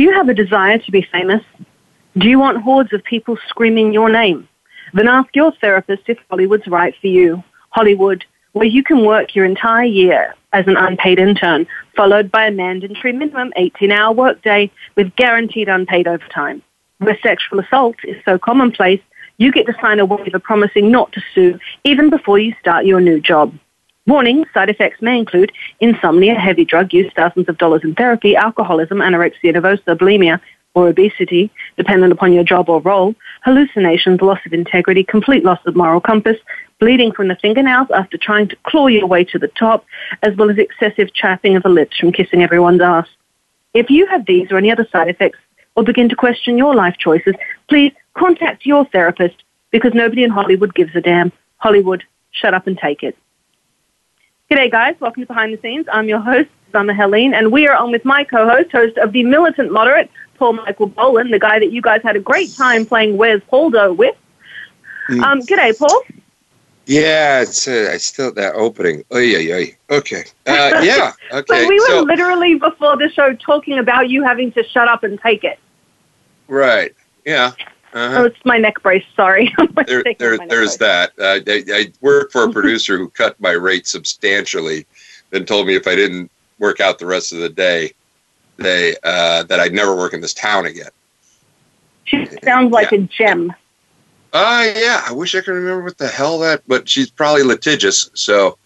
Do you have a desire to be famous? Do you want hordes of people screaming your name? Then ask your therapist if Hollywood's right for you. Hollywood, where you can work your entire year as an unpaid intern, followed by a mandatory minimum 18 hour workday with guaranteed unpaid overtime. Where sexual assault is so commonplace, you get to sign a waiver promising not to sue even before you start your new job. Warning, side effects may include insomnia, heavy drug use, thousands of dollars in therapy, alcoholism, anorexia nervosa, bulimia, or obesity, dependent upon your job or role, hallucinations, loss of integrity, complete loss of moral compass, bleeding from the fingernails after trying to claw your way to the top, as well as excessive chapping of the lips from kissing everyone's ass. If you have these or any other side effects or begin to question your life choices, please contact your therapist because nobody in Hollywood gives a damn. Hollywood, shut up and take it. G'day, guys. Welcome to Behind the Scenes. I'm your host, Summer Helene, and we are on with my co-host, host of The Militant Moderate, Paul Michael Boland, the guy that you guys had a great time playing Where's Waldo with. Mm. Um, g'day, Paul. Yeah, it's uh, it's still that opening. Oh yeah, yeah. Okay. Uh, yeah. Okay. so we were so, literally before the show talking about you having to shut up and take it. Right. Yeah. Uh-huh. Oh, it's my neck brace. Sorry. there, there, there's brace. that. Uh, I, I worked for a producer who cut my rate substantially, then told me if I didn't work out the rest of the day, they uh, that I'd never work in this town again. She sounds like yeah. a gem. Uh, yeah. I wish I could remember what the hell that, but she's probably litigious, so.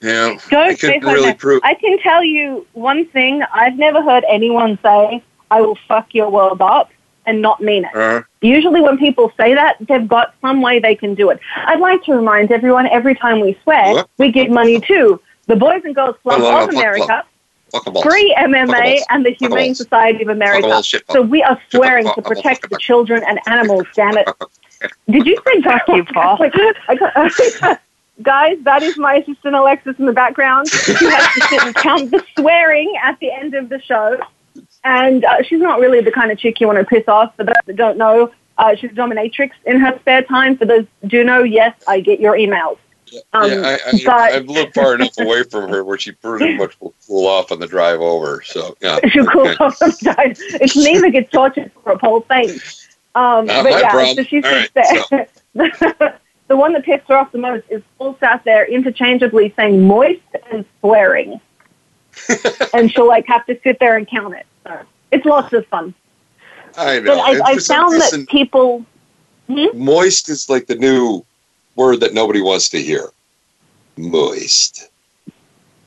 Yeah, Don't I couldn't really prove. I can tell you one thing. I've never heard anyone say, "I will fuck your world up." And not mean it. Uh-huh. Usually, when people say that, they've got some way they can do it. I'd like to remind everyone every time we swear, what? we give money to the Boys and Girls Club of America, Free MMA, and the Humane Society of America. So we are swearing to protect the children and animals, damn it. Did you say fuck you, Paul? Guys, that is my assistant Alexis in the background. She has to sit and count the swearing at the end of the show. And uh, she's not really the kind of chick you want to piss off. For those that don't know, uh, she's a dominatrix in her spare time. For those do know, yes, I get your emails. Um, yeah, I, I, but, I've lived far enough away from her where she pretty much will cool off on the drive over. So yeah, she'll cool off on the drive. It's me that gets tortured for a whole thing. Um, Not but yeah, problem. so she's right, there. So. the one that pissed her off the most is Paul sat there interchangeably saying moist and swearing, and she'll like have to sit there and count it. It's lots of fun. I know. But I, I found reason, that people. Hmm? Moist is like the new word that nobody wants to hear. Moist.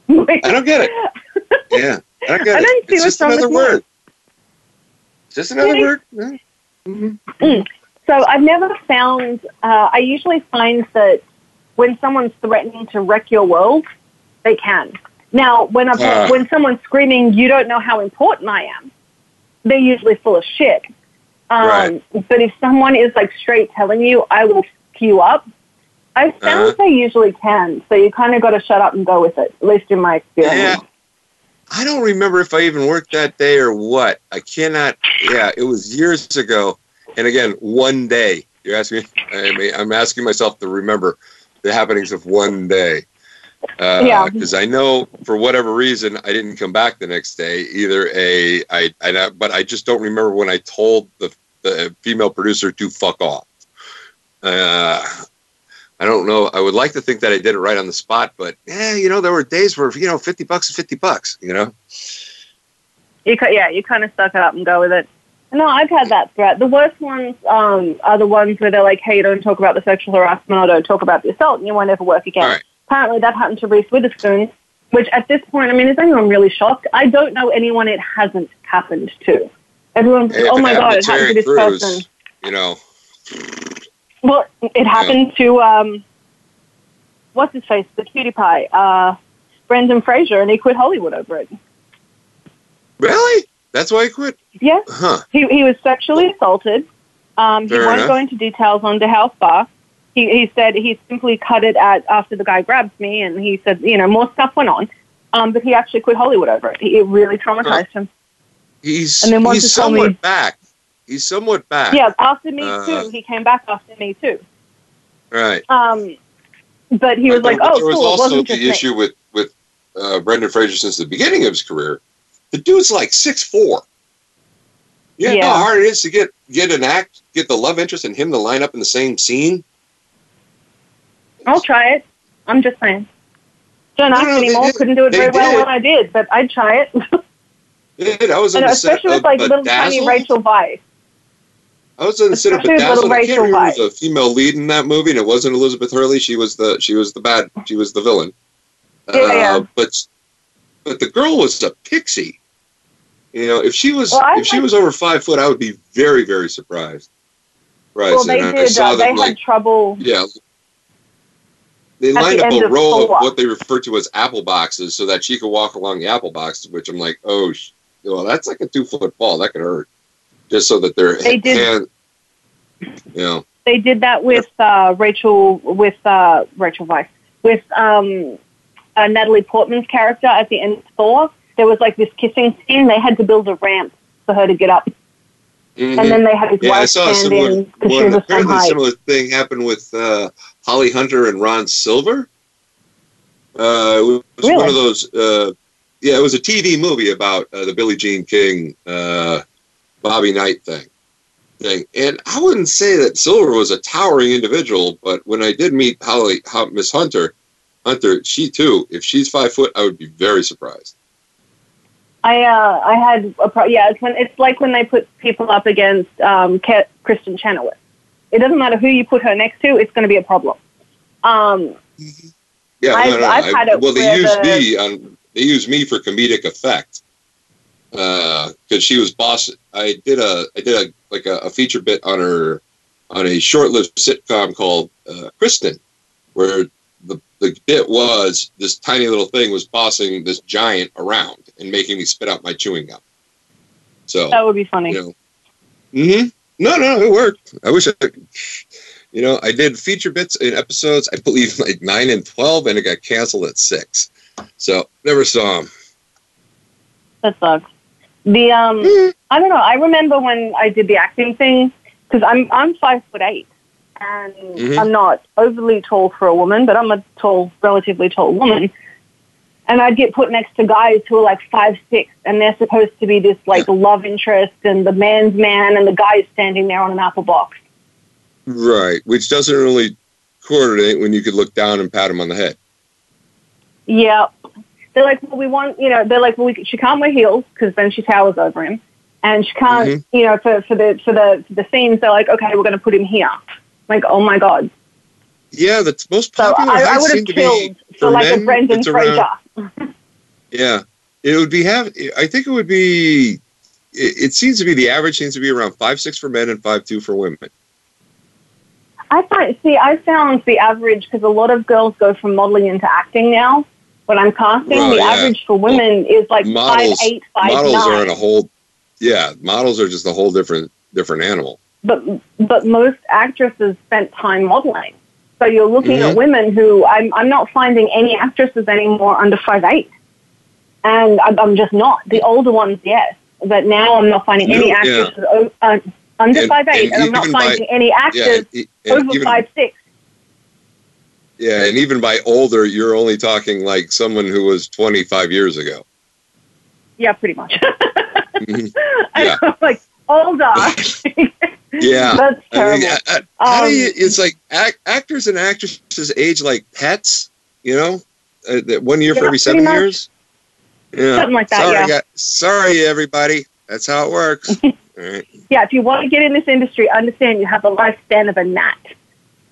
moist. I don't get it. Yeah, I don't get I it. It's just another word. Just another word. Mm-hmm. Mm. So I've never found. Uh, I usually find that when someone's threatening to wreck your world, they can. Now, when uh. when someone's screaming, "You don't know how important I am," they're usually full of shit. Um, right. But if someone is like straight telling you, I will f you up, I found uh-huh. they usually can. So you kind of got to shut up and go with it, at least in my experience. Yeah. I don't remember if I even worked that day or what. I cannot. Yeah, it was years ago. And again, one day. You're asking me. I mean, I'm asking myself to remember the happenings of one day. Uh, yeah. Because I know for whatever reason I didn't come back the next day. Either a I, I but I just don't remember when I told the the female producer to fuck off. Uh, I don't know. I would like to think that I did it right on the spot, but yeah, you know, there were days where you know, fifty bucks is fifty bucks. You know. You yeah, you kind of suck it up and go with it. No, I've had that threat. The worst ones um, are the ones where they're like, "Hey, don't talk about the sexual harassment or don't talk about the assault, and you won't ever work again." Right apparently that happened to Reese Witherspoon, which at this point, I mean, is anyone really shocked? I don't know anyone it hasn't happened to. Everyone's, hey, oh my God, it happened to this Crews, person. You know. Well, it happened to um, what's his face, the cutie pie, uh, Brendan Fraser, and he quit Hollywood over it. Really? That's why he quit? Yeah. Huh. He he was sexually assaulted. Um, he Fair won't enough. go into details on the health bar. He he said he simply cut it at after the guy grabbed me, and he said you know more stuff went on. Um, but he actually quit Hollywood over it. It really traumatized him. He's And then once he's he told me- somewhat back. He's somewhat back. Yeah, after me Uh, too. He came back after me too. Right. Um, but he was But like, there- "Oh, there was cool. It also wasn't the just me." issue with with uh, Brendan Fraser since the beginning of his career. The dude's like six four. You know Yeah. how hard it is to get get an act, get the love interest and him to line up in the same scene. I'll try it. I'm just saying. Don't ask No, no, anymore. did. Couldn't do it They very well did. when I did, but I'd try it. Dude, I was on and the set especially with of like little tiny Bedazzled. Rachel Weisz. I was on the set of Bedazzled. I can't remember was the female lead in that movie, and it wasn't Elizabeth Hurley. She was the she was the bad she was the villain. Yeah, yeah. Uh, but but the girl was a pixie. You know, if she was Well, I if she was over five foot, I would be very very surprised. Right, Well, they I- I did. saw Uh, they them like had trouble. yeah. They At lined the up a of row of what they refer to as apple boxes so that she could walk along the apple boxes, which I'm like, oh, sh- well, that's like a two foot fall. That could hurt. Just so that their They did- hand, you know, They did that with uh, Rachel with uh, Rachel Weisz with um, uh, Natalie Portman's character at the end of Thor. There was like this kissing scene. They had to build a ramp for her to get up, mhm. and then they had his Yeah, I wife saw a similar in because she was of Apparently, a height. similar thing happened with uh, Holly Hunter and Ron Silver. Uh, it was Really? one of those. Uh, yeah, it was a TV movie about uh, the Billie Jean King, uh, Bobby Knight thing. Thing, and I wouldn't say that Silver was a towering individual, but when I did meet Holly, Miss Hunter, Hunter, she too, if she's five foot, I would be very surprised. I uh, I had a pro- yeah. It's when it's like when they put people up against um, Kristin Chenoweth. It doesn't matter who you put her next to; it's going to be a problem. Um, Yeah, I've- no, no, I've had it well, they used the- me on. They used me for comedic effect because she was boss. I did a I did a like a, a feature bit on her on a short-lived sitcom called uh, Kristin, where the the bit was this tiny little thing was bossing this giant around and making me spit out my chewing gum. So that would be funny. you know. hmm No, no, it worked. I wish I, could- you know, I did feature bits in episodes. I believe like nine and twelve, and it got canceled at six. So never saw them. That sucks. The um. I don't know. I remember when I did the acting thing because I'm I'm five foot eight, and Mhm. I'm not overly tall for a woman, but I'm a tall, relatively tall woman. And I'd get put next to guys who are like five six, and they're supposed to be this like love interest and the man's man, and the guy's standing there on an apple box. Right, which doesn't really coordinate when you could look down and pat him on the head. Yeah. They're like, well, we want, you know, they're like, well, we, she can't wear heels because then she towers over him, and she can't, Mhm. you know, for for the for the for the scenes, they're like, okay, we're going to put him here. Like, oh my god. Yeah, the most So popular I, I would have to be killed for for like a Brendan it's around- Fraser. Yeah, it would be have. I think it would be. It, it seems to be the average seems to be around five six for men and five two for women. I find, see, I found the average because a lot of girls go from modeling into acting now. When I'm casting, Well, the yeah. average for women is like models- five eight, five models nine. are in a whole. Yeah, models are just a whole different different animal. but but most actresses spent time modeling. So you're looking at women who I'm I'm not finding any actresses anymore under five eight, and I'm, I'm just not. The older ones, yes, but now I'm not finding any yeah. actresses o- uh, under And- five eight, and and, I'm not even by- finding any Yeah, actors and, and over even, five six. yeah, and even by older, you're only talking like someone who was 25 years ago. Yeah, pretty much. Mhm. I Yeah. like older. Yeah. That's I terrible. uh, uh, how do you, Um, it's like act, actors and actresses age like pets, you know, uh, one year for every seven much. years. Yeah. Something like that, Sorry, yeah. guy- sorry, everybody. That's how it works. Right. yeah, if you want to get in this industry, understand you have the lifespan of a gnat.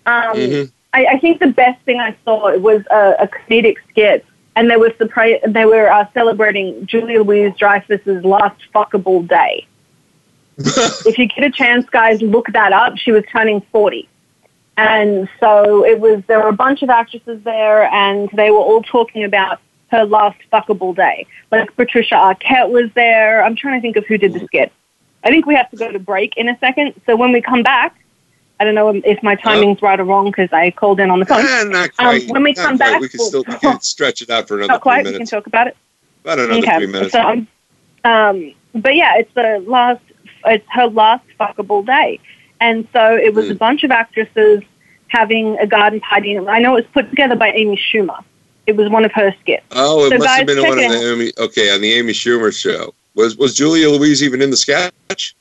Um, Mhm. I, I think the best thing I saw was a, a comedic skit, and they were surpri- they were uh, celebrating Julia Louise Dreyfus's last fuckable day. If you get a chance, guys, look that up. She was turning forty, And so it was, there were a bunch of actresses there and they were all talking about her last fuckable day. Like Patricia Arquette was there. I'm trying to think of who did the skit. I think we have to go to break in a second. So when we come back, I don't know if my timing's right or wrong because I called in on the phone. Ah, not quite. Um, when we not come quite. back, we can still we can stretch it out for another Not quite. three We can talk about it. About another Okay. three minutes. So, um, um, but yeah, it's the last. It's her last fuckable day, and so it was Hmm. a bunch of actresses having a garden party. I know it was put together by Amy Schumer. It was one of her skits. Oh, it So must guys, have been one of the Amy. Okay, on the Amy Schumer show. Was was Julia Louise even in the sketch?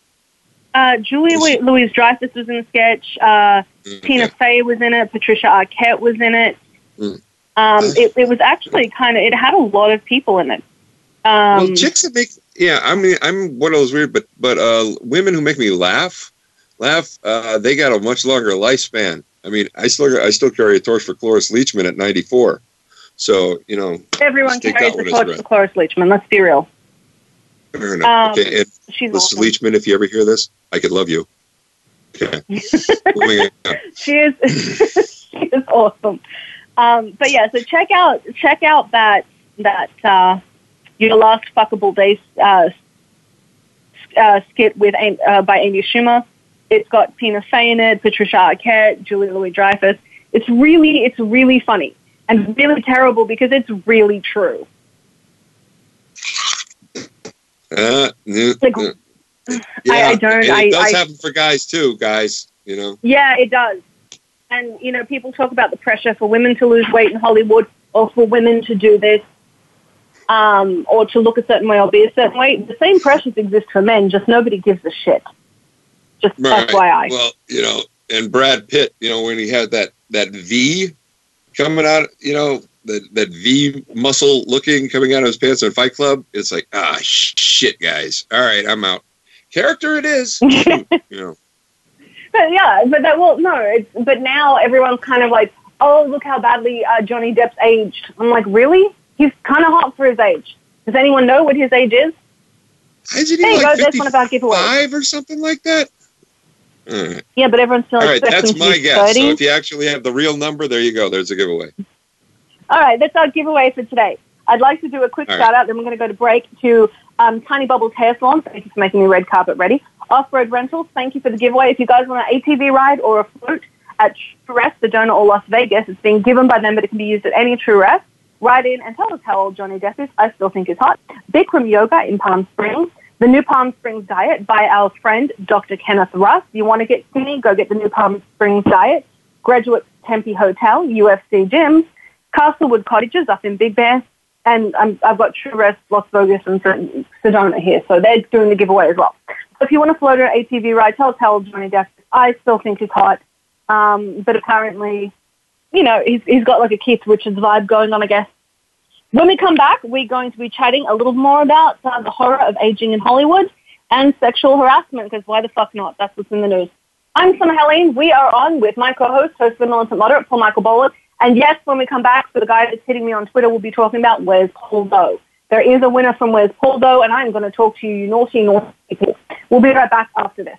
Uh, Julia Was Louise Dreyfus was in the sketch. Uh, Tina Okay. Fey was in it. Patricia Arquette was in it. Mm. Um, it, it was actually kind of. It had a lot of people in it. Um, well, chicks that make yeah. I mean, I'm one of those weird, but but uh, women who make me laugh, laugh. Uh, they got a much longer lifespan. I mean, I still I still carry a torch for Cloris Leachman at 94. So you know, everyone carries that the one as torch for Cloris Leachman. Let's be real. fair enough. Um, okay, and She's Mrs. awesome. Leachman, if you ever hear this, I could love you. Okay. She is. she is awesome. Um, but yeah, so check out check out that that uh, your last fuckable days uh, uh, skit with uh, by Amy Schumer. It's got Tina Fey in it, Patricia Arquette, Julie Louis Dreyfus. It's really it's really funny and really terrible because it's really true. Uh, Like, yeah. I- I don't- and I- it does I- happen for guys too, guys. You know, Yeah, it does. And, you know, people talk about the pressure for women to lose weight in Hollywood or for women to do this um, or to look a certain way or be a certain way. The same pressures exist for men, just nobody gives a shit. Just Right. FYI. Well, you know, and Brad Pitt, you know, when he had that that V coming out, you know, that that V muscle looking coming out of his pants in Fight Club, it's like ah shit, guys. All right, I'm out. Character it is, you know. But yeah, but that well, no. It's, but now everyone's kind of like, oh, look how badly uh, Johnny Depp's aged. I'm like, really? He's kind of hot for his age. Does anyone know what his age is? Isn't There he you like go. That's one of our giveaways. 55 or something like that? Right, Yeah, but everyone's still All right that's my guess. 30. So if you actually have the real number, there you go. There's a giveaway. All right, that's our giveaway for today. I'd like to do a quick All right. shout out, then we're going to go to break to um, Tiny Bubbles Hair Salon. Thank you for making me red carpet ready. Off Road Rentals, thank you for the giveaway. If you guys want an ATV ride or a float at True Rest, Sedona, or Las Vegas, it's being given by them, but it can be used at any True Rest. Write in and tell us how old Johnny Depp is. I still think he's hot. Bikram Yoga in Palm Springs. The New Palm Springs Diet by our friend Dr. Kenneth Russ. You want to get skinny, go get the New Palm Springs Diet. Graduate Tempe Hotel, UFC Gyms, Castlewood Cottages up in Big Bear, and um, I've got True Rest, Las Vegas, and Sed- Sedona here, so they're doing the giveaway as well. So if you want to float an ATV ride, tell us how old Johnny Depp is. I still think he's hot, um, but apparently, you know, he's, he's got like a Keith Richards vibe going on, I guess. When we come back, we're going to be chatting a little more about uh, the horror of aging in Hollywood and sexual harassment, because why the fuck not? That's what's in the news. I'm Summer Helene. We are on with my co-host, host of the Militant Moderate, Paul Michael Bowler. And yes, when we come back, for the guy that's hitting me on Twitter, we'll be talking about Where's Paul Doe. There is a winner from Where's Paul Doe, and I'm going to talk to you, you naughty, naughty people. We'll be right back after this.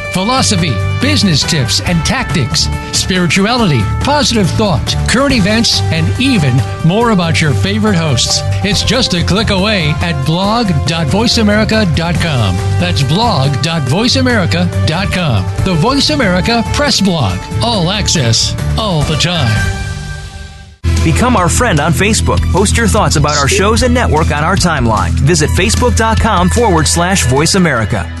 philosophy, business tips and tactics, spirituality, positive thought, current events, and even more about your favorite hosts. It's just a click away at blog.voiceamerica.com. That's blog.voiceamerica.com. The Voice America Press Blog. All access, all the time. Become our friend on Facebook. Post your thoughts about our shows and network on our timeline. Visit facebook.com forward slash voice America.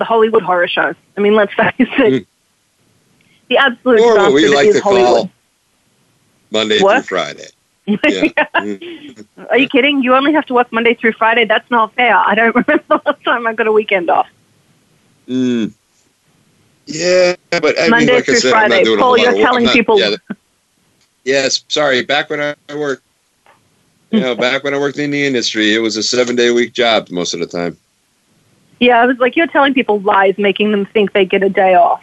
the Hollywood Horror Show. I mean, let's face it. The absolute Or what we like is to Hollywood. call Monday What? through Friday. Yeah. Mm. Are you kidding? You only have to work Monday through Friday. That's not fair. I don't remember the last time I got a weekend off. Mm. Yeah, but I Monday mean, like through I said, Friday. I'm not doing Paul, a lot you're telling not- people- Yeah, yes, sorry. Back when I worked, you know, back when I worked in the industry, it was a seven-day week job most of the time. Yeah, I was like, you're telling people lies, making them think they get a day off.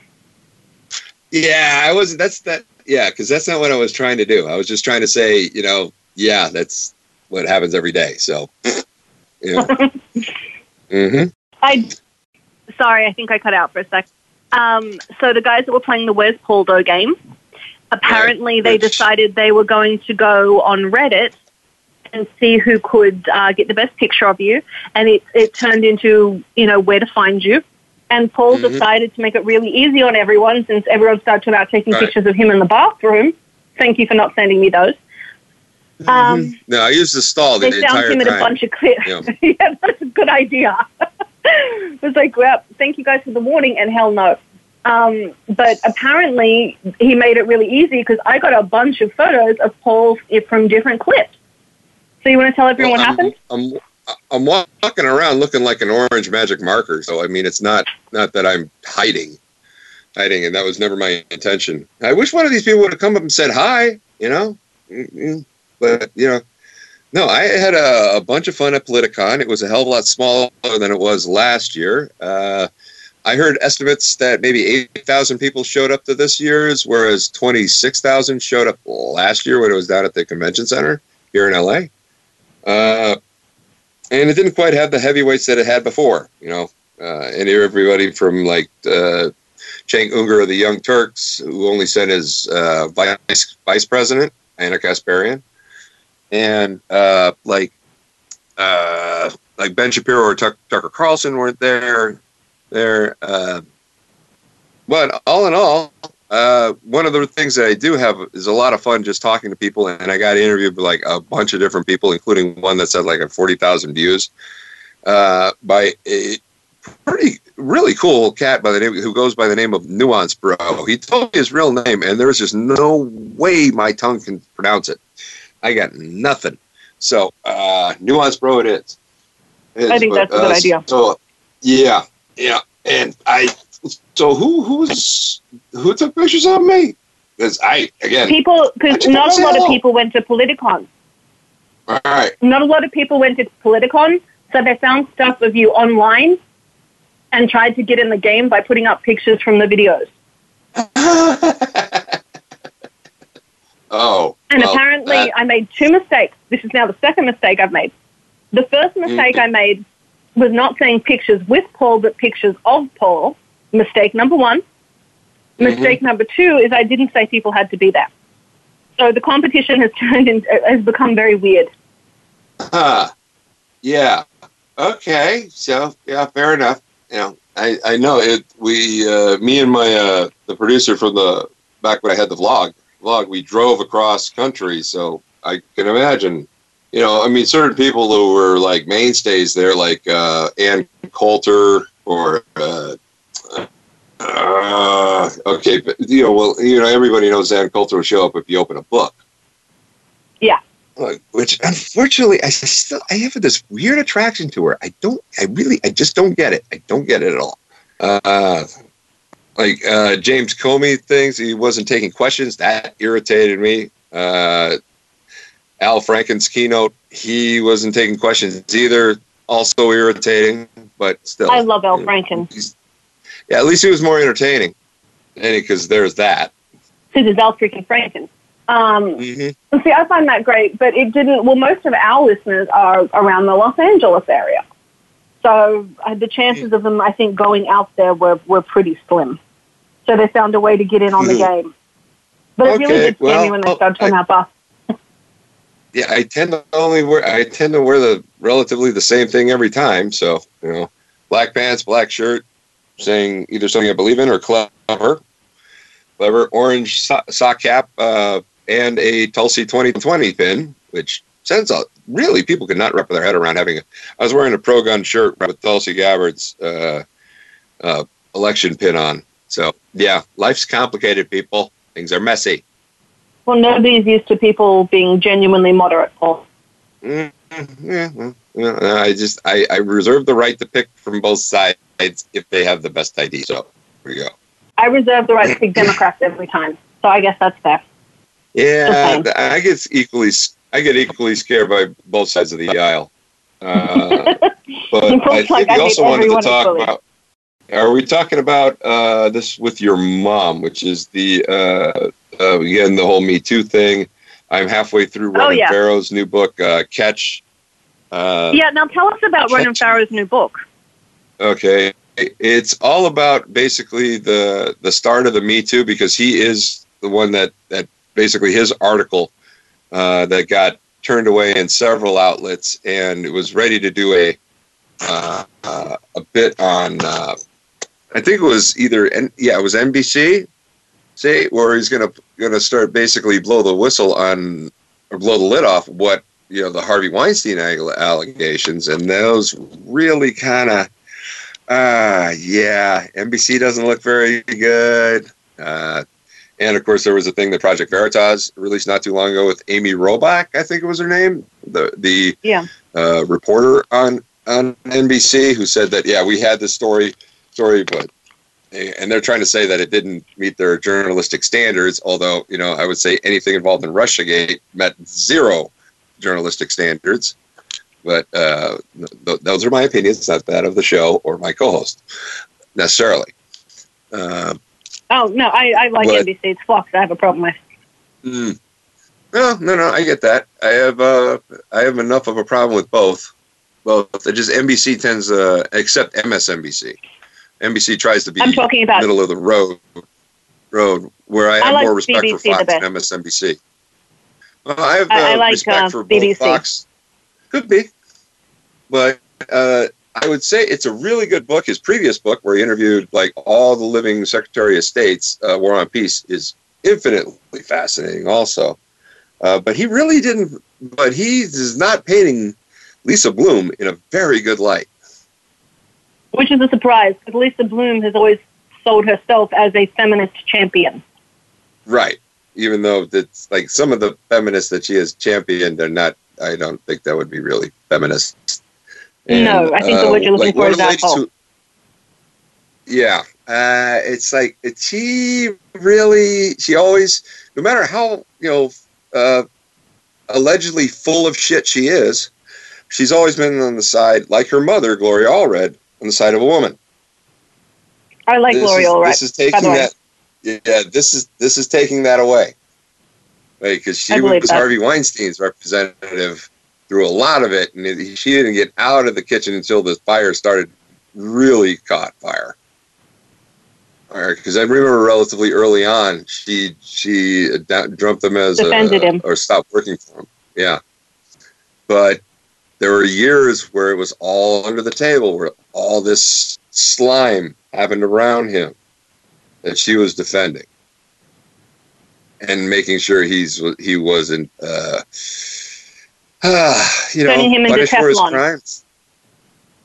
Yeah, I was. That's that. Yeah, because that's not what I was trying to do. I was just trying to say, you know, yeah, that's what happens every day. So, you know. hmm I, sorry, I think I cut out for a sec. Um, so the guys that were playing the Where's Poldo game, apparently they Which- decided they were going to go on Reddit and see who could uh, get the best picture of you, and it, it turned into you know where to find you. And Paul Mhm. decided to make it really easy on everyone since everyone started talking about taking Right. pictures of him in the bathroom. Thank you for not sending me those. Um, No, I used the stall the they found entire him in a bunch of clips. Yeah. Yeah. that's a good idea. it was like, well, thank you guys for the warning, and hell no. Um, but apparently, he made it really easy because I got a bunch of photos of Paul from different clips. So you want to tell everyone Well, what happened? I'm, I'm, I'm walking around looking like an orange magic marker. So I mean, it's not not that I'm hiding, hiding, and that was never my intention. I wish one of these people would have come up and said hi. You know, Mm-mm. but you know, no. I had a, a bunch of fun at Politicon. It was a hell of a lot smaller than it was last year. Uh, I heard estimates that maybe 8,000 people showed up to this year's, whereas 26,000 showed up last year when it was down at the convention center here in LA. Uh, and it didn't quite have the heavyweights that it had before. You know, uh, and everybody from like uh, Cenk Uygur of the Young Turks, who only sent his uh, vice vice president Ana Kasparian, and uh, like uh, like Ben Shapiro or Tuck, Tucker Carlson weren't there. There, uh, but all in all, uh, one of the things that I do have is a lot of fun just talking to people, and I got interviewed with like a bunch of different people, including one that's had like a forty thousand views uh, by a pretty really cool cat by the name who goes by the name of Nuance Bro. He told me his real name, and there's just no way my tongue can pronounce it. I got nothing. So uh, Nuance Bro, it is. It is, I think but, that's a good idea. So yeah, yeah, and I. So who who's who took pictures of me? Because I again, People, because not a lot of people went to Politicon. all right. Not a lot of people went to Politicon, so they found stuff of you online and tried to get in the game by putting up pictures from the videos. oh, And well, apparently, that- I made two mistakes. This is now the second mistake I've made. The first mistake Mhm. I made was not saying pictures with Paul, but pictures of Paul. Mistake number one. Mistake number two is I didn't say people had to be there. So the competition has turned in, has become very weird. Huh. Yeah. Okay. So yeah, fair enough. You know, I, I know it. We, uh, me and my uh, the producer from the back when I had the vlog vlog, we drove across country. So I can imagine. You know, I mean, certain people who were like mainstays there, like uh, Ann Coulter or. Uh, uh, okay, but you know, well, you know, everybody knows Ann Coulter will show up if you open a book. Yeah. Like, which unfortunately I still I have this weird attraction to her. I don't I really I just don't get it. I don't get it at all. Uh like uh James Comey things, he wasn't taking questions, that irritated me. Uh Al Franken's keynote, he wasn't taking questions either, also irritating, but still. I love Al Franken He's- Yeah, at least he was more entertaining. Any because there's that. Al freaking Franken. Um, hmm See, I find that great, but it didn't. Well, most of our listeners are around the Los Angeles area, so uh, the chances of them, I think, going out there were were pretty slim. So they found a way to get in on the Hmm. game. But it really did scare me when they started talking I- about bus. Yeah, I tend to only wear I tend to wear the relatively the same thing every time. So you know, black pants, black shirt, saying either something I believe in or clever, clever orange so- sock cap, uh, and a Tulsi 2020 pin, which sends out really people could not wrap their head around having. A, I was wearing a pro gun shirt with Tulsi Gabbard's uh, uh, election pin on. So yeah, life's complicated, people. Things are messy. Well, nobody's used to people being genuinely moderate. Or Mm, yeah, well, I just I, I reserve the right to pick from both sides if they have the best ID. So here we go. I reserve the right to pick Democrats every time. So I guess that's fair. Yeah, I get equally I get equally scared by both sides of the aisle. Uh, but I think like I we also wanted to talk about. Are we talking about uh, this with your mom, which is the uh, uh, again the whole Me Too thing? I'm halfway through Oh, Ronan yeah. Farrow's new book, uh, Catch. Uh, yeah. Now tell us about Ronan Farrow's new book. Okay, it's all about basically the the start of the Me Too because he is the one that that basically his article uh, that got turned away in several outlets and it was ready to do a uh, uh, a bit on uh, I think it was either N- yeah it was NBC say where he's gonna gonna start basically blow the whistle on or blow the lid off what you know the Harvey Weinstein allegations. And those really kind of uh, yeah, NBC doesn't look very good. Uh, and of course, there was a thing that Project Veritas released not too long ago with Amy Robach, I think it was her name, the the Yeah. uh, reporter on on NBC, who said that yeah, we had this story story, but and they're trying to say that it didn't meet their journalistic standards. Although you know, I would say anything involved in RussiaGate met zero journalistic standards. But uh, th- those are my opinions, not that of the show or my co-host necessarily. Uh, Oh no, I, I like What? NBC. It's Fox. I have a problem with. mm. No, no, no. I get that. I have uh, I have enough of a problem with both. Both. It just NBC tends uh, except MSNBC. NBC tries to be I'm talking about middle of the road. Road where I I have like more respect BBC for Fox and MSNBC. Well, I have uh, I- I like, respect uh, for both BBC. Fox. Could be, but uh, I would say it's a really good book. His previous book, where he interviewed like all the living Secretary of States, uh, War on Peace, is infinitely fascinating. Also, uh, but he really didn't. But he is not painting Lisa Bloom in a very good light. which is a surprise. Because Lisa Bloom has always sold herself as a feminist champion. Right. Even though that's like some of the feminists that she has championed, they're not. I don't think that would be really feminist. No, I think the word you're looking for is that. the ladies asshole. who- yeah, uh, it's like she really. She always, no matter how you know, uh, allegedly full of shit she is, she's always been on the side, like her mother, Gloria Allred, on the side of a woman. I like this Gloria is, Allred. This is taking that. Yeah, this is this is taking that away. Because I she was that. Harvey Weinstein's representative through a lot of it, and it, she didn't get out of the kitchen until the fire started really caught fire. Because I remember relatively early on, she she dumped them as defended a, him or stopped working for him. Yeah, but there were years where it was all under the table, where all this slime happened around him that she was defending and making sure he's he wasn't uh you know punished for his crimes.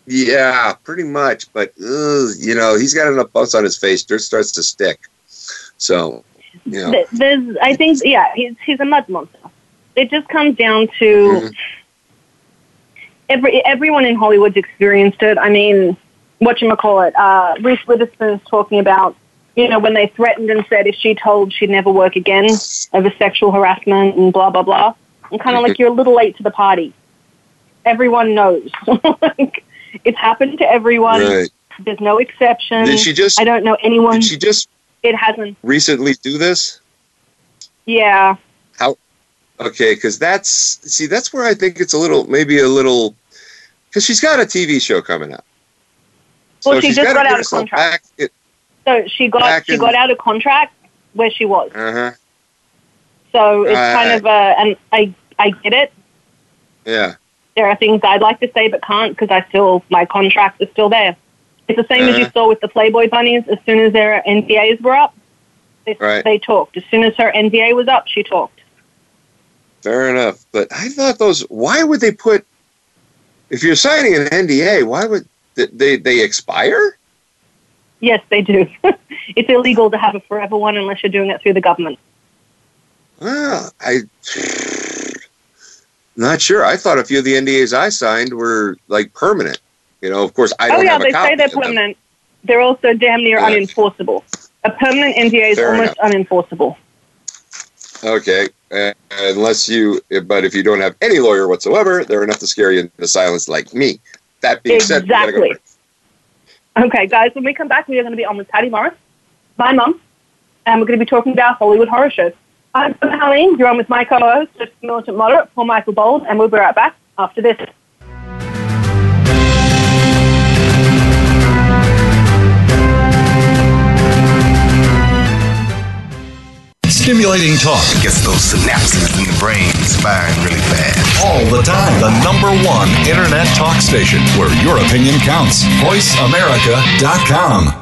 Yeah, pretty much. But you know, he's got enough bumps on his face; dirt starts to stick. So, you know. there's, I think, yeah, he's he's a mud monster. It just comes down to mm-hmm. every everyone in Hollywood's experienced it. I mean, what you call it? Uh, Reese Witherspoon's talking about you know, when they threatened and said if she told she'd never work again over sexual harassment and blah, blah, blah. I'm kind of like, you're a little late to the party. Everyone knows. like, it's happened to everyone. Right. There's no exception. Did she just? I don't know anyone. Did she just? It hasn't recently do this. Yeah. How? Okay, because that's see, that's where I think it's a little, maybe a little, because she's got a TV show coming up. Well, so she just got out of contract. Back, it, so she got she got out of contract where she was. Uh-huh. So it's uh, kind of a, and I I get it. Yeah. There are things I'd like to say but can't because I still my contract is still there. It's the same uh-huh. as you uh-huh. saw with the Playboy bunnies. As soon as their NDAs were up, they, right. they talked. As soon as her NDA was up, she talked. Fair enough, but I thought those. Why would they put? If you're signing an NDA, why would they they expire? Yes, they do. it's illegal to have a forever one unless you're doing it through the government. Well, I not sure. I thought a few of the NDAs I signed were like permanent. You know, of course, I don't. Oh yeah, they say they're permanent. Them. They're also damn near yeah. unenforceable. A permanent NDA is Fair almost enough. unenforceable. Okay, uh, unless you, but if you don't have any lawyer whatsoever, they're enough to scare you into silence, like me. That being exactly. said, exactly. Okay, guys, when we come back, we are going to be on with Patty Morris, my mom, and we're going to be talking about Hollywood horror shows. I'm Helene. You're on with my co-host, Militant Moderate, Paul Michael Bold, and we'll be right back after this. Stimulating talk gets those synapses in the brain firing really fast. All the time. The number one internet talk station where your opinion counts. VoiceAmerica.com.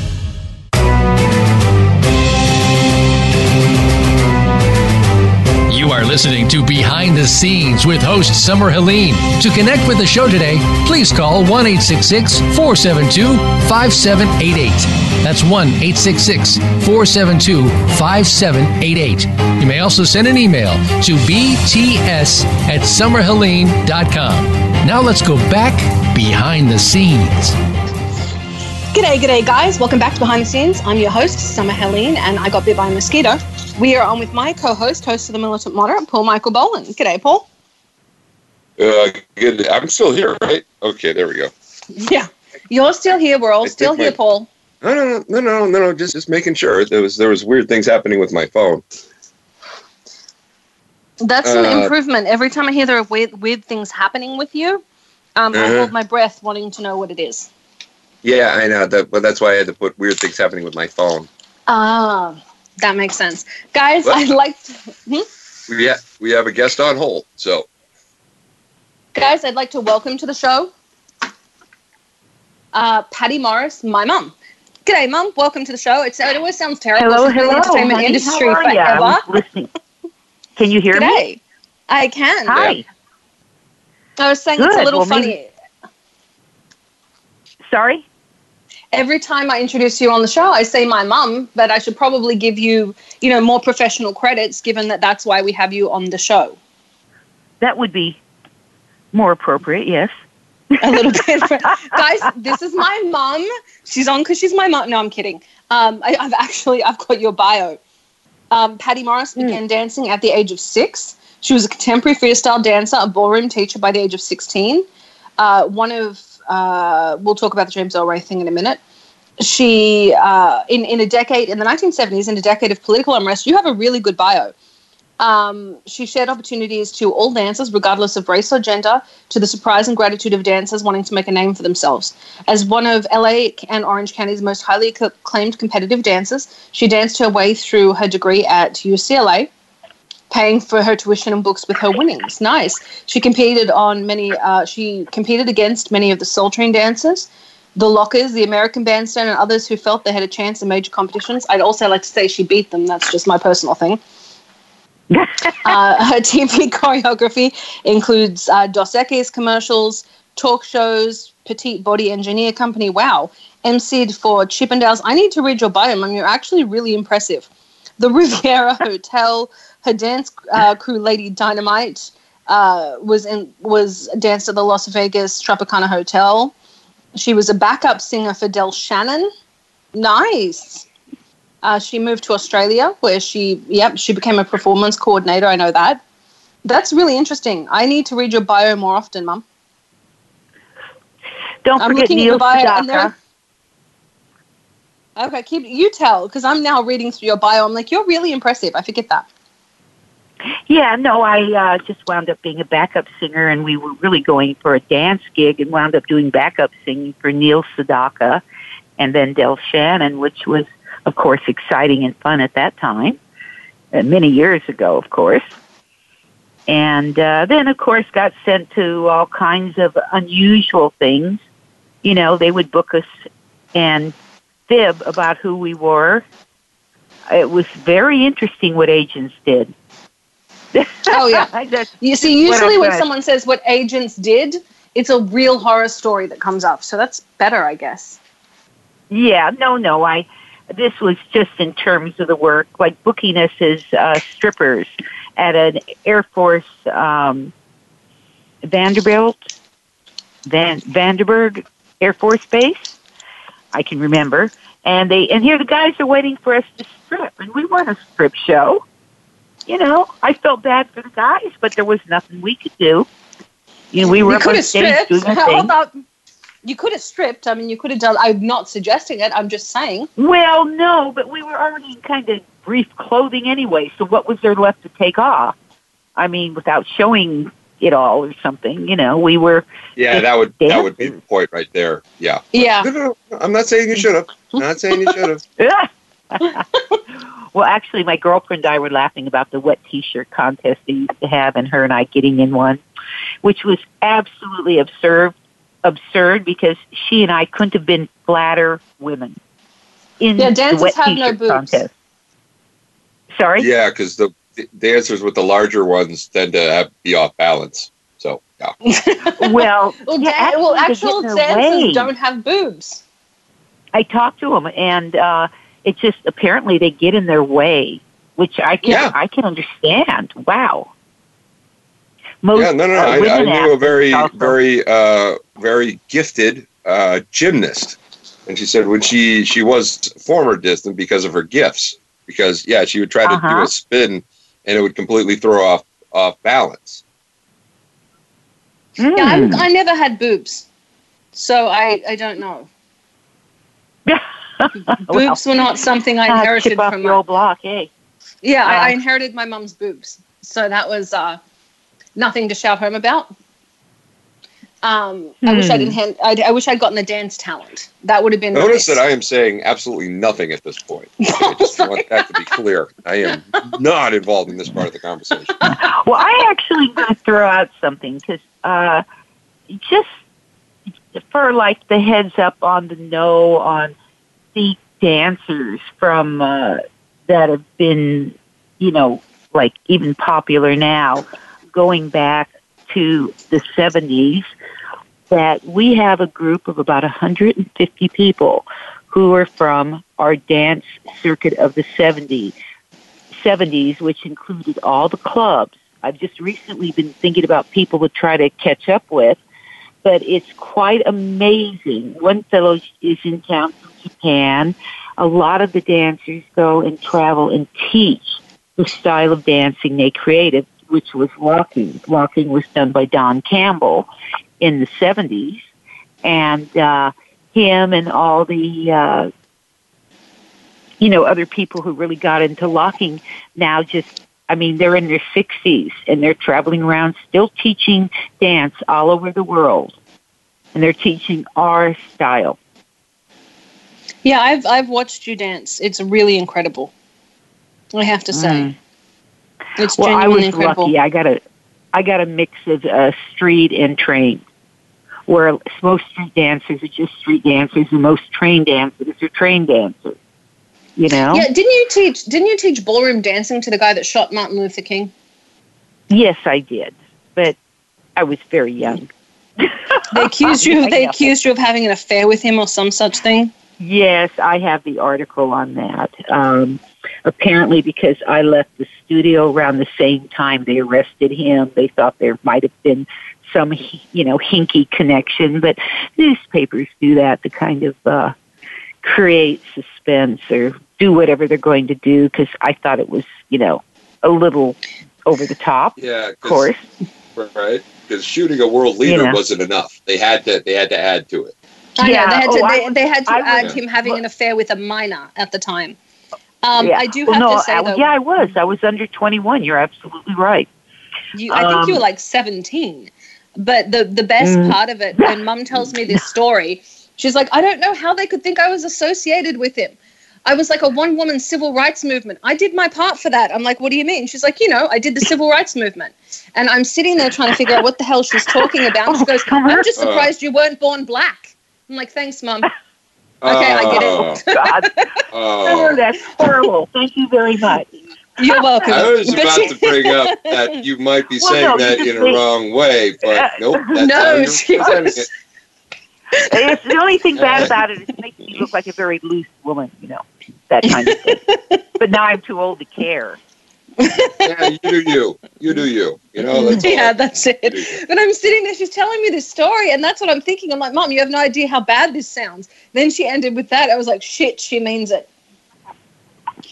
You are listening to Behind the Scenes with host Summer Helene. To connect with the show today, please call 1 472 5788. That's 1 866 472 5788. You may also send an email to bts at summerhelene.com. Now let's go back behind the scenes. G'day, g'day, guys. Welcome back to Behind the Scenes. I'm your host, Summer Helene, and I got bit by a mosquito. We are on with my co host, host of the Militant Moderate, Paul Michael Boland. G'day, Paul. Uh, good. I'm still here, right? Okay, there we go. Yeah. You're still here. We're all I still here, my, Paul. No, no, no, no, no, no, Just, just making sure. There was, there was weird things happening with my phone. That's an uh, improvement. Every time I hear there are weird, weird things happening with you, Um, I Uh-huh. hold my breath, wanting to know what it is. Yeah, I know. That, but that's why I had to put weird things happening with my phone. Ah, that makes sense, guys. What? I'd like to, hmm? We ha- we have a guest on hold, so guys. I'd like to welcome to the show, uh, Patty Morris, my mum. G'day, mum. Welcome to the show. It's, it always sounds terrible. Hello, She's been in the hello. entertainment honey. industry How are ya? I forever. was listening. Can you hear me? G'day. I can. Hi. I was saying it's a little Well, funny. maybe- Sorry? Every time I introduce you on the show, I say my mum, but I should probably give you, you know, more professional credits, given that that's why we have you on the show. That would be more appropriate, yes. A little bit, guys. This is my mum. She's on because she's my mum. No, I'm kidding. Um, I, I've actually I've got your bio. Um, Patty Morris began dancing at the age of six. She was a contemporary freestyle dancer, a ballroom teacher by the age of 16. Uh, one of uh, we'll talk about the James Ellroy thing in a minute. She, uh, in in a decade in the 1970s, in a decade of political unrest, you have a really good bio. Um, she shared opportunities to all dancers, regardless of race or gender, to the surprise and gratitude of dancers wanting to make a name for themselves. As one of LA and Orange County's most highly acclaimed competitive dancers, she danced her way through her degree at UCLA, paying for her tuition and books with her winnings. Nice. She competed on many. Uh, she competed against many of the Soul Train dancers, the Lockers, the American Bandstand, and others who felt they had a chance in major competitions. I'd also like to say she beat them. That's just my personal thing. uh, her TV choreography includes uh, Dos Equis commercials, talk shows, Petite Body Engineer Company. Wow. MC'd for Chippendales. I need to read your bio, Mum. You're actually really impressive. The Riviera Hotel, her dance uh, crew, Lady Dynamite, uh, was in was danced at the Las Vegas Tropicana Hotel. She was a backup singer for Del Shannon. Nice. Uh, she moved to Australia, where she, yep, she became a performance coordinator. I know that. That's really interesting. I need to read your bio more often, Mum. Don't I'm forget Neil your bio, and Sedaka. Okay, keep you tell because I'm now reading through your bio. I'm like, you're really impressive. I forget that. Yeah, no, I uh, just wound up being a backup singer, and we were really going for a dance gig, and wound up doing backup singing for Neil Sedaka, and then Del Shannon, which was, of course, exciting and fun at that time, uh, many years ago, of course. And uh, then, of course, got sent to all kinds of unusual things. You know, they would book us and fib about who we were. It was very interesting what agents did. Oh yeah. You see, usually when someone says what agents did, it's a real horror story that comes up. So that's better, I guess. Yeah, no, no. I this was just in terms of the work, like booking us as uh, strippers at an Air Force um, Vanderbilt, Van Vandenberg Air Force Base. I can remember, and they and here the guys are waiting for us to strip, and we weren't a strip show. You know, I felt bad for the guys, but there was nothing we could do. You know, we were you could have stripped. doing How about you could have stripped? I mean, you could have done. I'm not suggesting it. I'm just saying. Well, no, but we were already in kind of brief clothing anyway, so what was there left to take off? I mean, without showing it all or something, you know, we were. yeah, that would that would be the point right there. Yeah. Yeah. No, no, no, I'm not saying you should have. Not saying you should have. well, actually, my girlfriend and I were laughing about the wet T-shirt contest they used to have, and her and I getting in one, which was absolutely absurd. Absurd because she and I couldn't have been flatter women in Yeah, the dancers wet have no T-shirt boobs. contest. Sorry. Yeah, because the, the dancers with the larger ones tend to have, be off balance. So yeah. well, Well, yeah, dan- well, actually, actual they get in their dancers way. don't have boobs. I talked to them, and uh, it just apparently they get in their way, which I can Yeah. I can understand. Wow. Most yeah, no, no, no. uh, I, I knew a very, also- very, uh, very gifted uh, gymnast, and she said when she she was former distant because of her gifts. Because yeah, she would try to do Uh-huh. a spin, and it would completely throw off off balance. Yeah, I'm, Mm. I never had boobs, so I I don't know. Well, Boobs were not something I inherited chip off from your my. block, eh? Yeah, I, Uh, I inherited my mum's boobs, so that was uh, nothing to shout home about. Um, I wish I Hmm. didn't. Hand, I, I wish I'd gotten the dance talent. That would have been. Notice nice. that I am saying absolutely nothing at this point. I just want that to be clear. I am not involved in this part of the conversation. well, I actually going to throw out something because uh, just for like the heads up on the no on the dancers from uh, that have been, you know, like even popular now, going back to the 70s, that we have a group of about 150 people who are from our dance circuit of the 70s. 70s, which included all the clubs. I've just recently been thinking about people to try to catch up with, but it's quite amazing. One fellow is in town from Japan. A lot of the dancers go and travel and teach the style of dancing they created, which was locking. Locking was done by Don Campbell in the 70s, and uh, him and all the uh, you know, other people who really got into locking now just, I mean, they're in their 60s and they're traveling around still teaching dance all over the world. And they're teaching our style. Yeah, I've I've watched you dance. It's really incredible. I have to say, Mm. it's Well, I genuinely was incredible. lucky. I got a, I got a mix of uh, street and trained. Where most street dancers are just street dancers, and most trained dancers are trained dancers. You know? Yeah, didn't you teach? Didn't you teach ballroom dancing to the guy that shot Martin Luther King? Yes, I did, but I was very young. They accused you. I They accused you of having an affair with him or some such thing. Yes, I have the article on that. Um, apparently, because I left the studio around the same time they arrested him, they thought there might have been some, you know, hinky connection. But newspapers do that to kind of uh, create suspense or do whatever they're going to do. Because I thought it was, you know, a little over the top. Yeah, Of course. right? Because shooting a world leader wasn't enough. They had to. They had to add to it. I Yeah, know they had to. oh, they, they had to I was- add him having an affair with a minor at the time. Um, yeah. I do Well, have no, to say I- though, yeah, I was. I was under twenty-one. You're absolutely right. You, I think you were Um, like 17. But the, the best Mm. part of it, when mum tells me this story, she's like, I don't know how they could think I was associated with him. I was like a one woman civil rights movement. I did my part for that. I'm like, what do you mean? She's like, you know, I did the civil rights movement. And I'm sitting there trying to figure out what the hell she's talking about. She goes, I'm just surprised you weren't born black. I'm like, thanks, mom. Okay, I get it. God, Oh, oh, that's horrible. Thank you very much. You're welcome. I was about to bring up that you might be Well, saying no, that in a wrong way, but nope. No, she was- It's the only thing bad about it is it makes me look like a very loose woman, you know, that kind of thing. but now I'm too old to care. Yeah, you do you. You do you. You know, mm-hmm. that's all. yeah, that's it. But I'm sitting there, she's telling me this story, and that's what I'm thinking. I'm like, Mom, you have no idea how bad this sounds. Then she ended with that. I was like, shit, she means it.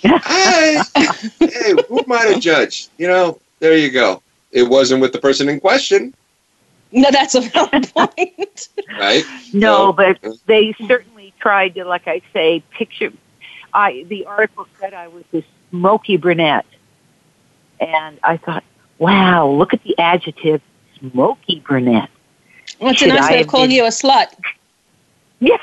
Hey, hey, who am I to judge? You know, there you go. It wasn't with the person in question, No, that's a valid point. right? No, So- but uh, they certainly tried to, like I say, picture. I the article said I was this smoky brunette, and I thought, wow, look at the adjective smoky brunette. What's a Should nice way of calling been- you a slut? Yeah,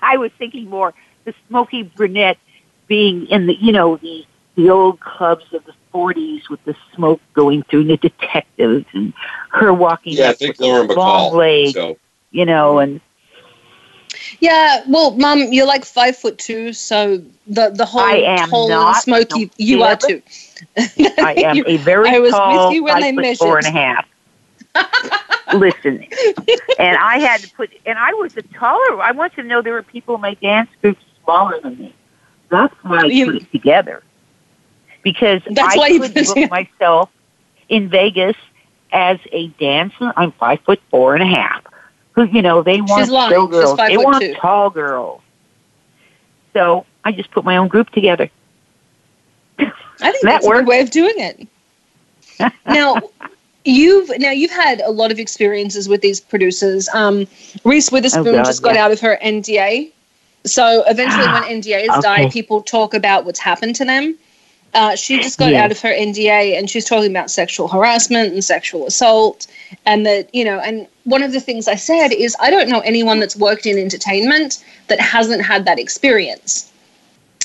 I was thinking more the smoky brunette being in the you know the the old clubs of the forties with the smoke going through and the detectives and her walking Yeah, I think with Lauren the long Bacall. legs, So you know, and Yeah, well, Mum, you're like five foot two, so the the whole I am tall and smoky. You are too. I am a very I was with tall, you when five they foot measured. four and a half. Listen, and I had to put, and I was a taller. I want you to know there were people in my dance group smaller than me. That's why I You- put it together because That's I could book together. myself in Vegas as a dancer. I'm five foot four and a half. Who you know they want She's girls. They want two. tall girls. So I just put my own group together. I think That that's a good way of doing it. now, you've now you've had a lot of experiences with these producers. Um, Reese Witherspoon Oh, God, just got yeah. out of her NDA, so eventually, when NDAs die, people talk about what's happened to them. Uh, she just got Yeah. out of her NDA and she's talking about sexual harassment and sexual assault. And that, you know, and one of the things I said is I don't know anyone that's worked in entertainment that hasn't had that experience.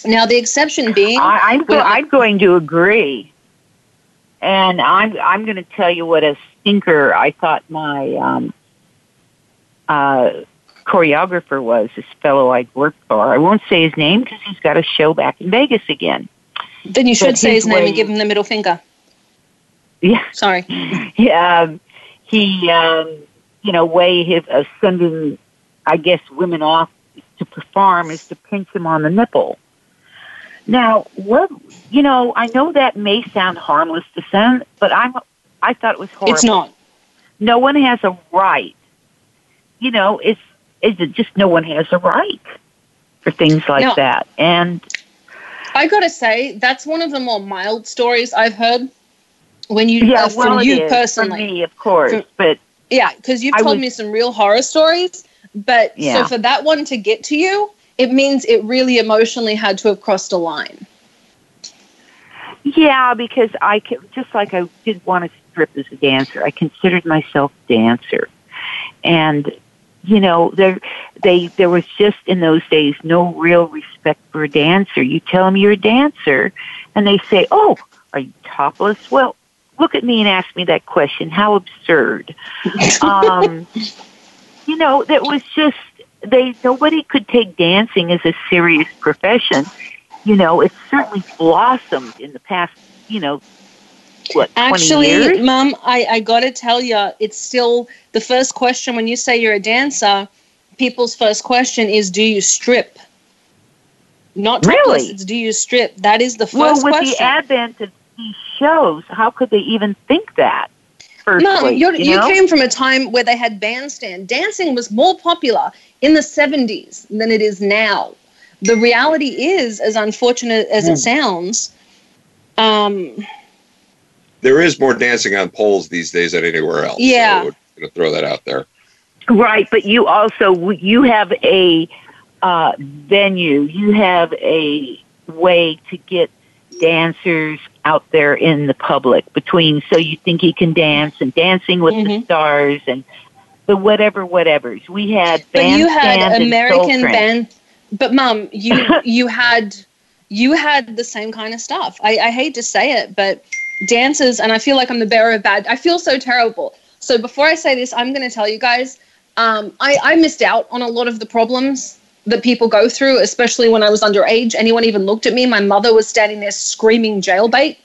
Now, the exception being, I, I'm, go- I'm going to agree, and I'm I'm going to tell you what a stinker I thought my um, uh, choreographer was. This fellow I'd worked for. I won't say his name because he's got a show back in Vegas again. then you should but say his name way- and give him the middle finger. Yeah, Sorry. he, um, he um, you know, way of, of sending, I guess, women off to perform is to pinch them on the nipple. Now, what you know, I know that may sound harmless to some, but I'm I thought it was horrible. It's not. No one has a right. You know, it's is it just no one has a right for things like No. that. And I gotta say, that's one of the more mild stories I've heard. When you yeah, uh, well, from it you personally, for me, of course, From- but yeah, because you've I told was- me some real horror stories. But Yeah. so for that one to get to you, it means it really emotionally had to have crossed a line. Yeah, because I ca- just like I did want to strip as a dancer. I considered myself dancer, and you know there they there was just in those days no real respect for a dancer. You tell them you're a dancer, and they say, "Oh, are you topless?" Well, look at me and ask me that question. How absurd! um, you know, that was just they. Nobody could take dancing as a serious profession you know, it's certainly blossomed in the past, you know, what, Actually? Mum, I, I gotta tell you, it's still the first question when you say you're a dancer. People's first question is, "Do you strip?" Not. Really? It's, "Do you strip?" That is the first Well, with question. the advent of shows, how could they even think that? Firstly, Mom, you're, you you know? came from a time where they had bandstand. Dancing was more popular in the 70s than it is now. The reality is, as unfortunate as Hmm. it sounds, um, There is more dancing on poles these days than anywhere else. Yeah. So we're going to throw that out there. Right, but you also you have a uh, venue. You have a way to get dancers out there in the public between so you think you can dance and dancing with the Mhm. stars and the whatever whatevers. We had but you had American band. But Mom, you you had you had the same kind of stuff. I, I hate to say it, but dancers, and I feel like I'm the bearer of bad. I feel so terrible. So before I say this, I'm going to tell you guys, um, I, I missed out on a lot of the problems that people go through, especially when I was underage. Anyone even looked at me. My mother was standing there screaming jailbait.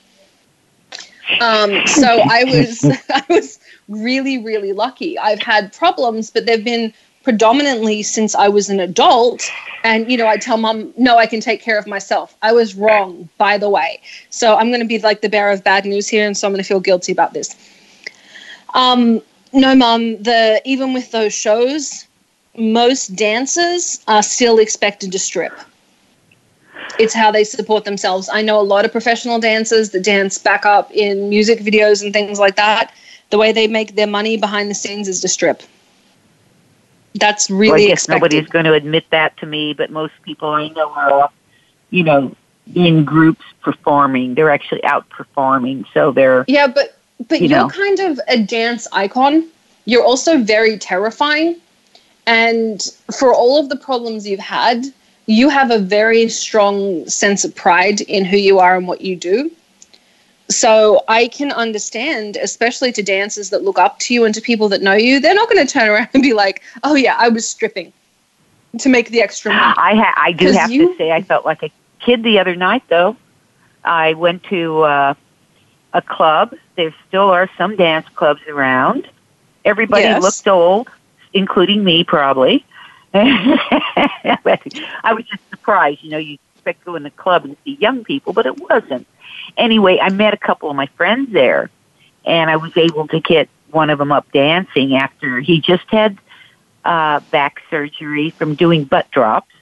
Um, so I was I was really really lucky. I've had problems, but they've been predominantly since I was an adult. And you know, I tell mom, no, I can take care of myself. I was wrong, by the way. So I'm going to be like the bearer of bad news here, and so I'm going to feel guilty about this. Um, no, mom. The even with those shows, most dancers are still expected to strip. It's how they support themselves. I know a lot of professional dancers that dance back up in music videos and things like that. The way they make their money behind the scenes is to strip. That's really well, I guess expected. nobody's going to admit that to me, but most people I know are, you know, in groups performing. They're actually out performing, so they're Yeah, but but You are kind of a dance icon. You're also very terrifying. And for all of the problems you've had, you have a very strong sense of pride in who you are and what you do. So I can understand, especially to dancers that look up to you and to people that know you, they're not going to turn around and be like, "Oh yeah, I was stripping to make the extra money." I ha- I do have you- to say I felt like a kid the other night though. I went to uh, a club. There still are some dance clubs around. Everybody Yes. looked old, including me probably. I was just surprised. You know, you expect to go in the club and see young people, but it wasn't. Anyway, I met a couple of my friends there, and I was able to get one of them up dancing after he just had uh, back surgery from doing butt drops.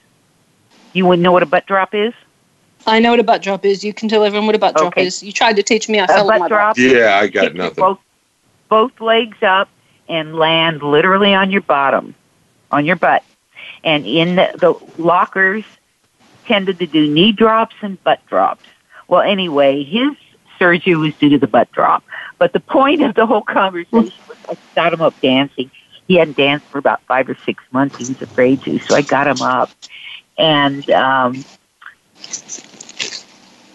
You wouldn't know what a butt drop is? I know what a butt drop is. You can tell everyone what a butt drop is. You tried to teach me. I A fell on butt my drop? Yeah, I got nothing. Both, both legs up and land literally on your bottom, on your butt. And in the, the lockers tended to do knee drops and butt drops. Well, anyway, his surgery was due to the butt drop. But the point of the whole conversation was I got him up dancing. He hadn't danced for about five or six months. He was afraid to, so I got him up. And um,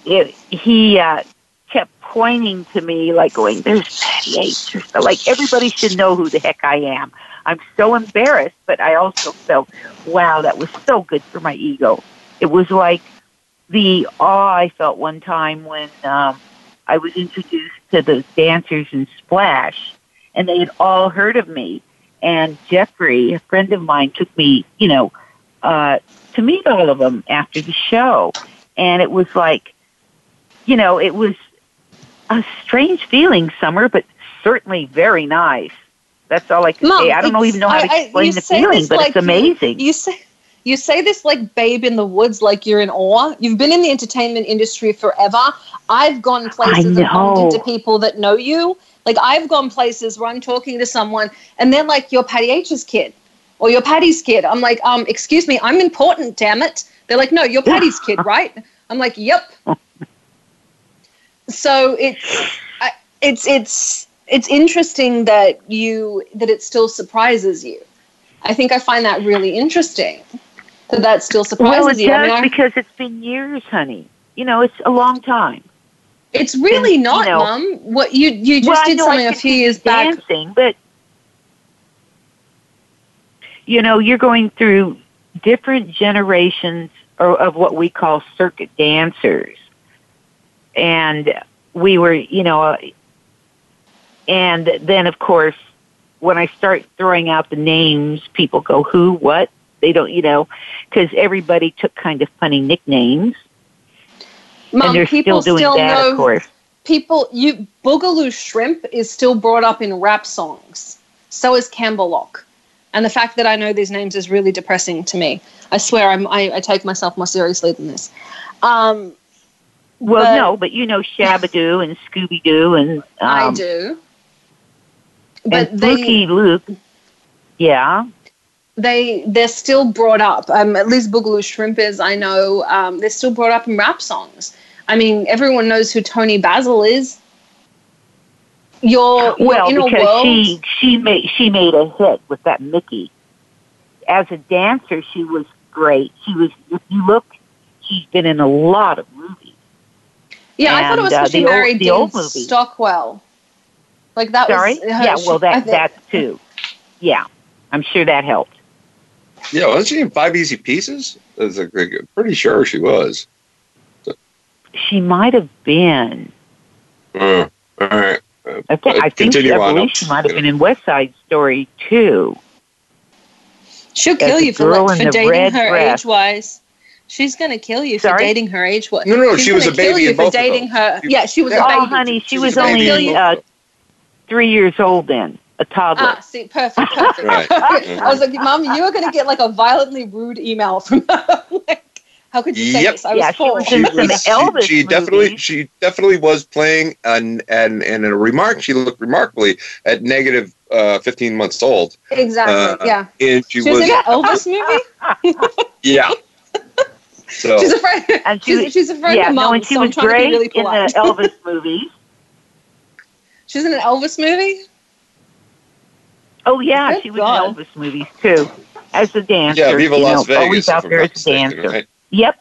it, he uh, kept pointing to me, like going, "There's Patty H." Like everybody should know who the heck I am. I'm so embarrassed, but I also felt, wow, that was so good for my ego. It was like the awe I felt one time when um, I was introduced to those dancers in Splash, and they had all heard of me. And Jeffrey, a friend of mine, took me, you know, uh, to meet all of them after the show, and it was like, you know, it was a strange feeling, Summer, but certainly very nice. That's all I can Mom, say. I don't know even know how to I- I- explain the feeling, but like it's amazing. You, you say you say this like babe in the woods, like you're in awe. You've been in the entertainment industry forever. I've gone places and bumped into people that know you. Like I've gone places where I'm talking to someone and they're like, "You're Patty H's kid." Or you're Patty's kid. I'm like, um, excuse me, I'm important, damn it. They're like, no, you're Patty's kid, right? I'm like, yep. So it's it's it's it's interesting that you that it still surprises you. I think I find that really interesting that that still surprises well, it you. does I mean, I- because it's been years, honey. You know, it's a long time. it's really and, you not, know- Mum. What you you just well, did something a few years back. dancing, but you know, you're going through different generations of what we call circuit dancers, and we were, you know, and then of course, when I start throwing out the names, people go, "Who? What?" They don't, you know, because everybody took kind of funny nicknames, Mum, and they're people still doing that, know of course. people you Boogaloo Shrimp is still brought up in rap songs. So is Campbellock, And the fact that I know these names is really depressing to me. I swear I'm, I, I take myself more seriously than this. Um, Well, but- no, but you know Shabadoo and Scooby Doo and um, I do. But and they, Luke. Yeah, they they're still brought up. Um, at least Boogaloo Shrimp is. I know um, they're still brought up in rap songs. I mean, everyone knows who Toni Basil is. Your, well, because world. she she made she made a hit with that Mickey. As a dancer, she was great. She was. If you look, she's been in a lot of movies. Yeah, I thought it was and, uh, because she the old- married Dean old. Stockwell. Like that Sorry. was her, yeah. Well, she- I that think- that too. Yeah, I'm sure that helped. Yeah, wasn't she in Five Easy Pieces? I was like, pretty sure she was. She might have been. Uh, all right. Uh, I think. uh, I think. continue I believe she might have been in West Side Story too. She'll kill you for, like, for dating red her dress. Age wise. She's gonna kill you for dating her age What? No, no, She's she was gonna a baby kill you in for both dating them. her. Yeah, she was Yeah. a Oh, baby. honey, she She was was only uh, three years old then, a toddler. Ah, see, perfect, perfect. Right. I was like, Mom, you are gonna get like a violently rude email from her. like, how could you say this? I was Yeah, she four. was she in was some Elvis she, she definitely movies. she definitely was playing and and and in a remark she looked remarkably at negative uh, 15 months old exactly. uh, yeah. and she, She was was in an Elvis movie. yeah so She's afraid. And she she's, was- she's afraid yeah, of no, mom, and she so was I'm trying great really in polite. the Elvis movie. she's in an Elvis movie. Oh yeah, Good she was God. in Elvis movies too, as a dancer. yeah Viva you Las know, Vegas always if out there as a mistaken, dancer. right? Yep.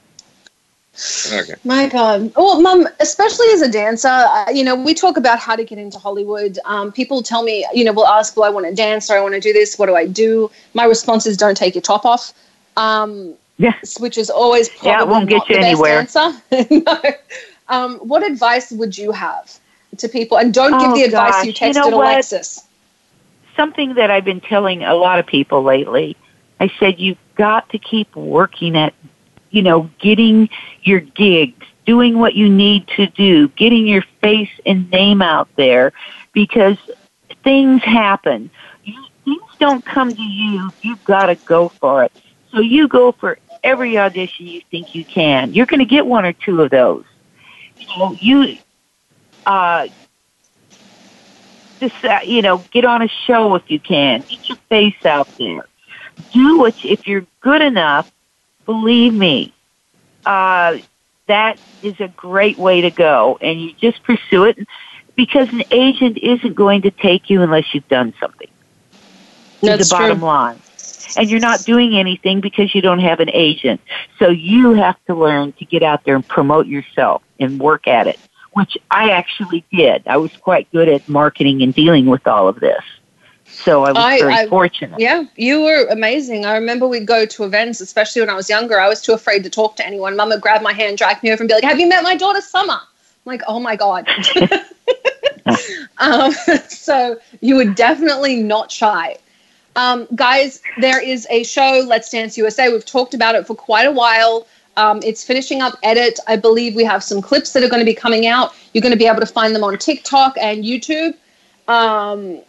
okay My God. Well, Mum, especially as a dancer, uh, you know, we talk about how to get into Hollywood. Um, people tell me, you know, will ask, well, I want to dance or I want to do this. What do I do? My response is, don't take your top off. Um, Yeah. Which is always probably Yeah, it won't get you anywhere. no. Um, what advice would you have to people? And don't give Oh, the advice gosh. you You texted know? Alexis. Something that I've been telling a lot of people lately. I said you've got to keep working at, you know, getting your gigs, doing what you need to do, getting your face and name out there, because things happen. You, things don't come to you. You've got to go for it. So you go for every audition you think you can. You're going to get one or two of those. You know, you uh, just uh, you know, get on a show if you can. Get your face out there. Do what you, if you're good enough. Believe me, uh, that is a great way to go, and you just pursue it because an agent isn't going to take you unless you've done something. That's the bottom true. line. And you're not doing anything because you don't have an agent. So you have to learn to get out there and promote yourself and work at it, which I actually did. I was quite good at marketing and dealing with all of this. So I was I- very I- fortunate. Yeah, you were amazing. I remember we'd go to events, especially when I was younger. I was too afraid to talk to anyone. Mum would grab my hand, drag me over, and be like, Have you met my daughter, Summer? I'm like, Oh my God. um, so you were definitely not shy. Um, guys, there is a show, Let's Dance USA. We've talked about it for quite a while. Um, it's finishing up edit. I believe we have some clips that are going to be coming out. You're going to be able to find them on TikTok and YouTube. Um,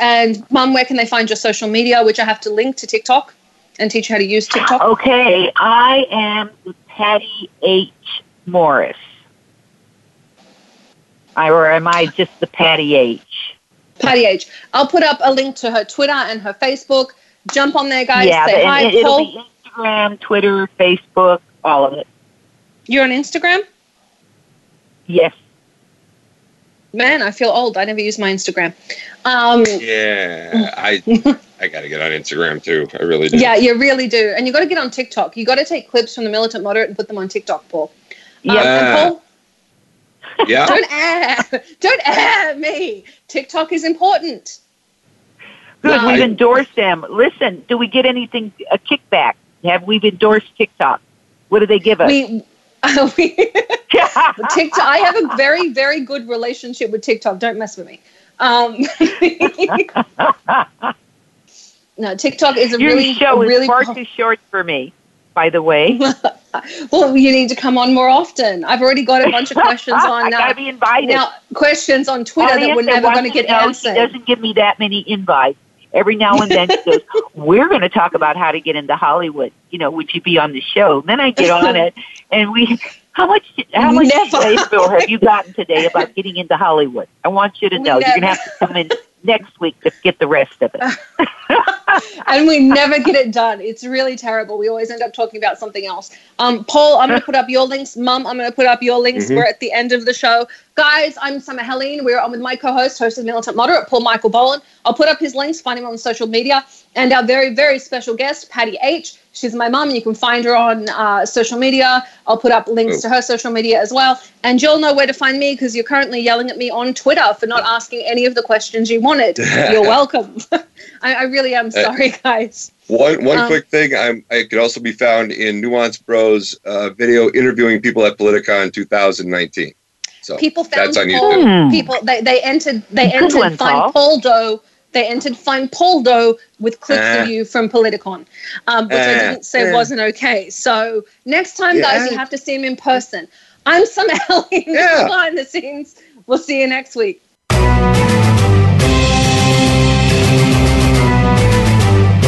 and, Mum, where can they find your social media, which I have to link to TikTok and teach you how to use TikTok? Okay, I am Patty H. Morris. I, or am I just the Patty H? Patty H. I'll put up a link to her Twitter and her Facebook. Jump on there, guys. yeah, Say and hi. it, it'll Paul, be Instagram, Twitter, Facebook, all of it. you're on Instagram? Yes. Man, I feel old. I never use my Instagram. Um, Yeah, I I got to get on Instagram too. I really do. yeah, you really do. And you got to get on TikTok. You got to take clips from the militant moderate and put them on TikTok, Paul. Um, Yeah. and Paul, Yeah. don't air, don't air me. TikTok is important. Good. We've endorsed them. Listen, do we get anything, a kickback? Have we endorsed TikTok? What do they give us? We, we TikTok. I have a very, very good relationship with TikTok. Don't mess with me. Um, no, TikTok is a Your really, show a is really. far too short for me, by the way. well, you need to come on more often. I've already got a bunch of questions I on gotta uh, be invited. now. Questions on Twitter that we're never going to get answered. She doesn't give me that many invites. Every now and then she goes, "We're going to talk about how to get into Hollywood. You know, would you be on the show?" Then I get on it, and we. How much? How much Never. info have you gotten today about getting into Hollywood? I want you to know. You're going to have to come in next week to get the rest of it. and we never get it done. It's really terrible. We always end up talking about something else. Um, Paul, I'm going to put up your links. Mum, I'm going to put up your links. Mhm. We're at the end of the show. Guys, I'm Summer Helene. We're on with my co-host, host of Militant Moderate, Paul Michael Boland. I'll put up his links, find him on social media. And our very, very special guest, Patty H. She's my mum. You can find her on uh, social media. I'll put up links Oh. to her social media as well. And you'll know where to find me because you're currently yelling at me on Twitter for not asking any of the questions you wanted. You're welcome. I, I really am sorry, guys. One one Um, quick thing, I'm I could also be found in Nuance Bros uh, video interviewing people at Politicon 2019. So People found that's on Paul. YouTube. Hmm. People they, they entered they Good entered one, find Paul. Paul Doe. They entered find Paul Doe with clips Ah. of you from Politicon, um, which I Ah, didn't say yeah. wasn't okay. So next time, guys, you have to see him in person. I'm Summer Helene Yeah. behind the scenes. We'll see you next week.